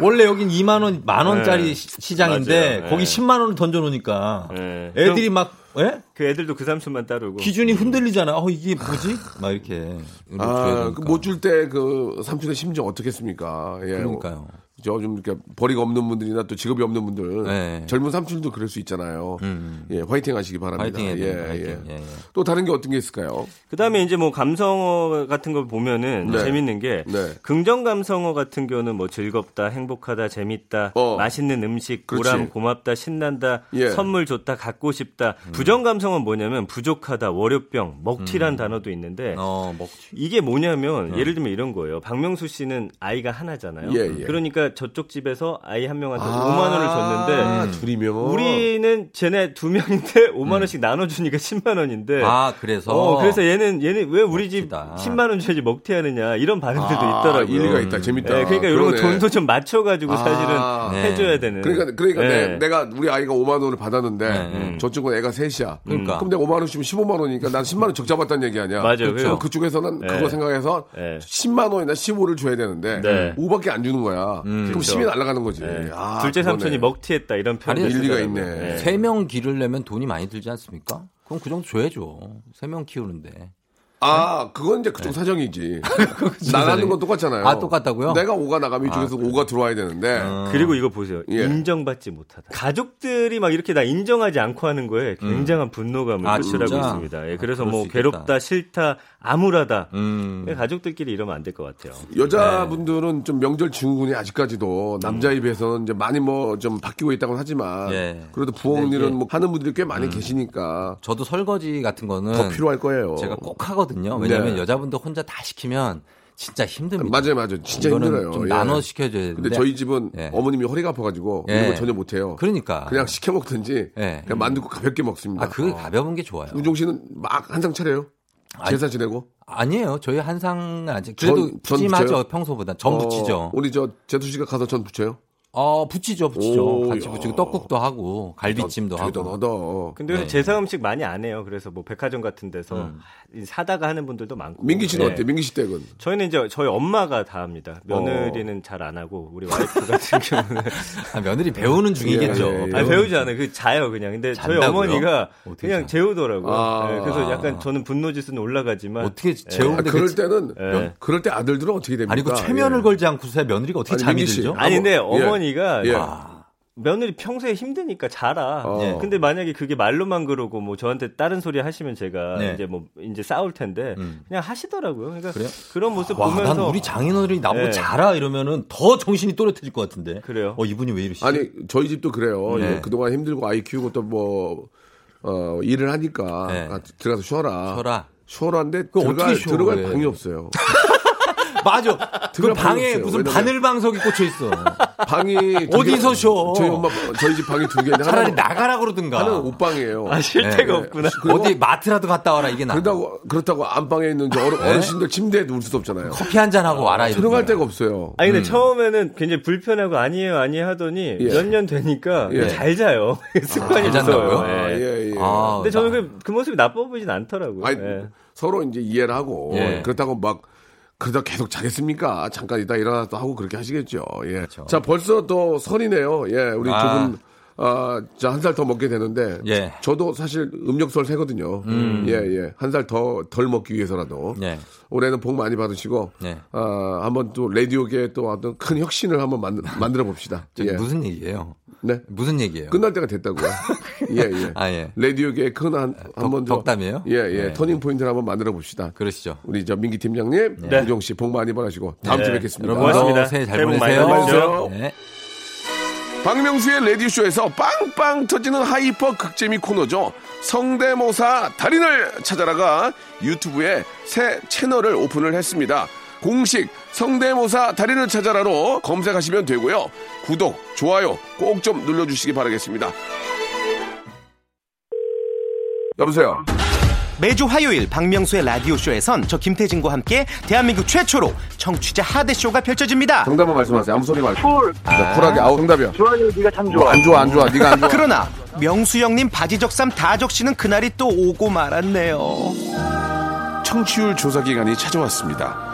원래 여긴 2만 원, 만 원짜리 네. 시- 시장인데 맞아요. 거기 네. 10만 원을 던져 놓으니까 네. 애들이 막 예? 그 애들도 그 삼촌만 따르고 기준이 흔들리잖아. 어 이게 뭐지? 막 이렇게 아, 못 줄 때 그 삼촌의 심정 어떻겠습니까? 예. 그러니까요. 저 좀 이렇게 벌이가 없는 분들이나 또 직업이 없는 분들 네. 젊은 삼촌도 그럴 수 있잖아요. 음. 예, 화이팅 하시기 바랍니다. 해야 예. 파이팅. 예. 예, 예. 또 다른 게 어떤 게 있을까요? 그다음에 이제 뭐 감성어 같은 걸 보면은 네. 재밌는 게 네. 긍정 감성어 같은 경우는 뭐 즐겁다, 행복하다, 재밌다, 어. 맛있는 음식, 그렇지. 보람, 고맙다, 신난다, 예. 선물 줬다, 갖고 싶다. 음. 부정 감성은 뭐냐면 부족하다, 월요병, 먹튀란 단어도 있는데 어, 먹 이게 뭐냐면 네. 예를 들면 이런 거예요. 박명수 씨는 아이가 하나잖아요. 예, 예. 그러니까 저쪽 집에서 아이 한 명한테 아, 5만 원을 줬는데 둘이면 우리는 쟤네 두 명인데 5만 원씩 나눠주니까 10만 원인데 음. 아, 그래서 어, 그래서 얘는 얘는 왜 우리 먹튀다. 집 10만 원 줘야지 먹튀하느냐 이런 반응들도 아, 있더라고요. 일리가 있다. 재밌다. 네, 그러니까 이런 거. 돈도 좀 맞춰가지고 사실은 아. 네. 해줘야 되는. 그러니까 그러니까 네. 내, 가 우리 아이가 5만 원을 받았는데 네. 저쪽은 애가 셋이야. 그러니까. 그럼 내가 5만 원 주면 15만 원이니까 난 10만 원 적자 받다는 얘기 아니야. 맞아요. 그래요. 그쪽에서는 네. 그거 생각해서 네. 10만 원이나 15를 줘야 되는데 네. 5밖에 안 주는 거야. 그럼 그렇죠. 10이 날아가는 거지. 네. 아, 둘째 그거네. 삼촌이 먹튀했다 이런 표현. 아니, 일리가 있네. 세명 기를 내면 돈이 많이 들지 않습니까? 그럼 그 정도 줘야죠. 세 명 키우는데. 아, 그건 이제 그쪽 사정이지. 나가는 건 똑같잖아요. 아, 똑같다고요? 내가 5가 나가면 이쪽에서 5가 들어와야 되는데. 그리고 이거 보세요. 예. 인정받지 못하다. 가족들이 막 이렇게 나 인정하지 않고 하는 거에 굉장한 분노감을 아, 표출하고 진짜? 있습니다. 예, 그래서 그럴 뭐. 괴롭다, 싫다, 암울하다. 음. 예, 가족들끼리 이러면 안 될 것 같아요. 여자분들은 좀 명절 증후군이 아직까지도 남자에 비해서는 이제 많이 뭐 좀 바뀌고 있다고 하지만 예. 그래도 부엌일은 뭐 하는 분들이 꽤 많이 계시니까 저도 설거지 같은 거는 더 필요할 거예요. 제가 꼭 하거든요. 왜냐면 네. 여자분들 혼자 다 시키면 진짜 힘듭니다. 맞아요, 맞아요. 진짜 힘들어요. 좀 예. 나눠 시켜줘야 되는데. 근데 저희 집은 예. 어머님이 허리가 아파가지고 예. 이런 거 전혀 못해요. 그러니까. 그냥 시켜 먹든지 예. 그냥 만두고 가볍게 먹습니다. 아, 그게 가벼운 게 좋아요. 우종 씨는 막 한 상 차려요. 제사 지내고. 아니에요. 저희 한상은 아직 그래도 전- 전 푸짐하죠. 평소보다 전 붙이죠. 어, 우리 저 제수 씨가 가서 전 붙여요. 어, 붙이죠, 붙이죠. 오, 같이 야. 붙이고 떡국도 하고 갈비찜도 하고. 대단하다. 근데 네. 요새 제사 음식 많이 안 해요. 그래서 뭐 백화점 같은 데서 음. 사다가 하는 분들도 많고. 민기 씨는 네. 어때? 민기 씨 댁은? 저희는 이제 저희 엄마가 다 합니다. 며느리는 잘안 하고 우리 와이프 같은 경우는 아, 며느리 배우는 중이겠죠. 예, 예, 예. 아니, 배우지 않아요. 그 자요 그냥. 근데 저희 잔다고요? 어머니가 어떻게 그냥 자? 재우더라고요. 아. 네, 그래서 약간 저는 분노 지수는 올라가지만 어떻게 아, 재우는데 그럴 그- 때는 예. 그럴 때 아들들은 어떻게 됩니까? 아니 그 최면을 예. 걸지 않고서야 며느리가 어떻게 아니, 잠이 민기 씨. 들죠? 아니 근데 예. 어머니가 예. 아, 며느리 평소에 힘드니까 자라. 어. 예. 근데 만약에 그게 말로만 그러고 뭐 저한테 다른 소리 하시면 제가 네. 이제 뭐 이제 싸울 텐데 음. 그냥 하시더라고요. 그러니까 그래요? 그런 모습 와, 보면서 난 우리 장인어른이 나보고 네. 자라 이러면은 더 정신이 또렷해질 것 같은데. 그래요? 어 이분이 왜 이러시지? 아니 저희 집도 그래요. 네. 이거 그동안 힘들고 아이 키우고 또뭐 어, 일을 하니까 네. 아, 들어가서 쉬어라. 쉬어라. 쉬어라는데 그거 들어갈, 어떻게 쉬어, 들어갈 왜? 방이 없어요. 맞아. 그 방에. 무슨 바늘 방석이 꽂혀 있어. 방이 어디서 쉬어? 저희 엄마 저희 집 방이 두 개인데 차라리 하나는, 나가라 그러든가. 하나는 옷방이에요. 아, 쉴 네, 데가 네. 없구나. 어디 마트라도 갔다 와라 이게 나. 그렇다고 그렇다고 안방에 있는 저 어르, 네? 어르신들 침대에 누울 수도 없잖아요. 커피 한 잔 하고 와라 이런. 들어갈. 데가 없어요. 아니 근데 처음에는 굉장히 불편하고 아니에요 아니에요 하더니 예. 몇년 되니까 예. 잘 자요 습관이 잘 돼서요. 잔다고요? 아, 예. 예, 예. 아, 근데 저는 그, 그 모습이 나빠 보이진 않더라고요. 아니, 예. 서로 이제 이해를 하고 예. 그렇다고 막 그러다 계속 자겠습니까? 잠깐 이따 일어나서 하고 그렇게 하시겠죠. 예. 그렇죠. 자, 벌써 또 설이네요. 예, 우리 아. 두 분, 아, 자, 한 살 더 먹게 되는데. 예. 저도 사실 음력설 세거든요. 예, 예. 한 살 더, 덜 먹기 위해서라도. 예. 올해는 복 많이 받으시고. 예. 아, 한번 또 라디오계에 또 어떤 큰 혁신을 한번 만, 만들어 봅시다. 예. 무슨 얘기예요? 네. 무슨 얘기예요? 끝날 때가 됐다고요. 예, 예. 아, 예. 라디오계에 큰 한, 한번 좀- 덕담이에요? 예, 예. 네. 터닝 포인트를 한번 만들어 봅시다. 그러시죠. 우리 저 민기 팀장님, 네. 우종 씨 복 많이 받으시고 다음 네. 주에 뵙겠습니다. 여러분 고맙습니다. 어, 새해 잘 새해 보내세요. 받으십시오. 네. 박명수의 라디오쇼에서 빵빵 터지는 hyper 극재미 코너죠. 성대모사 달인을 찾아라가 유튜브에 새 채널을 오픈을 했습니다. 공식 성대모사 달인을 찾아라로 검색하시면 되고요. 구독, 좋아요 꼭 좀 눌러주시기 바라겠습니다. 여보세요. 매주 화요일 박명수의 라디오쇼에선 저 김태진과 함께 대한민국 최초로 청취자 하대쇼가 펼쳐집니다. 정답만 말씀하세요. 아무 소리 말고. 쿨. 쿨하게. 아우 정답이야. 좋아요, 네가 참 뭐, 안 좋아, 안 좋아. 네가 안 좋아. 그러나 명수 형님 바지 적삼 다 적시는 그날이 또 오고 말았네요. 청취율 조사 기간이 찾아왔습니다.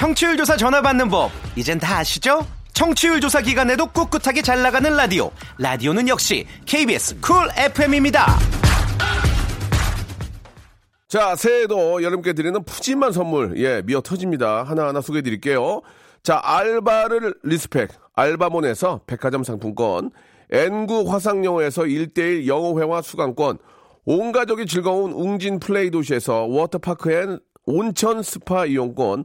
청취율 조사 전화 받는 법 이젠 다 아시죠? 청취율 조사 기간에도 꿋꿋하게 잘 나가는 라디오 라디오는 역시 KBS 쿨 FM입니다. 자, 새해에도 여러분께 드리는 푸짐한 선물, 예, 미어 터집니다. 하나하나 소개해 드릴게요. 자, 알바를 respect, 알바몬에서 백화점 상품권, N구 화상영어에서 1대1 영어회화 수강권, 온 가족이 즐거운 웅진 플레이 도시에서 워터파크 and 온천 스파 이용권,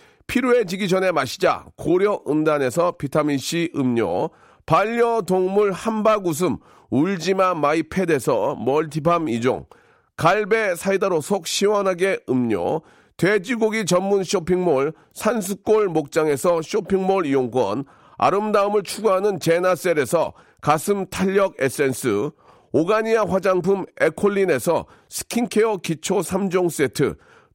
피로해지기 전에 마시자. 고려 은단에서 비타민C 음료, 반려동물 함박웃음. 울지마 마이 펫에서 multi balm 이종, 갈배 사이다로 속 시원하게 음료, 돼지고기 전문 쇼핑몰 산수골 목장에서 쇼핑몰 이용권, 아름다움을 추구하는 제나셀에서 가슴 탄력 에센스, 오가니아 화장품 에콜린에서 스킨케어 기초 3종 세트,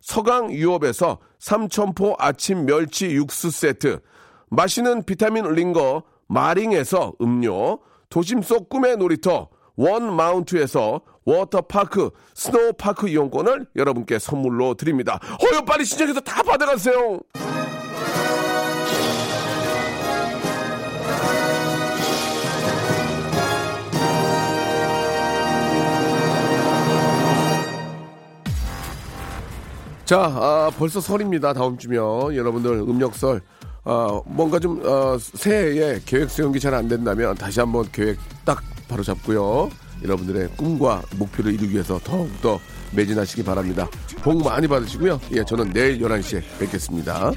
서강 유업에서 삼천포 아침 멸치 육수 세트, 마시는 비타민 링거 마링에서 음료, 도심 속 꿈의 놀이터 원 마운트에서 워터파크 스노우파크 이용권을 여러분께 선물로 드립니다. 어여 빨리 신청해서 다 받아가세요. 자, 아, 벌써 설입니다. 다음 주면 여러분들 음력설 아, 뭔가 좀 어, 새해에 계획이 잘 안 된다면 다시 한번 계획 딱 바로 잡고요. 여러분들의 꿈과 목표를 이루기 위해서 더욱더 매진하시기 바랍니다. 복 많이 받으시고요. 예, 저는 내일 11시에 뵙겠습니다.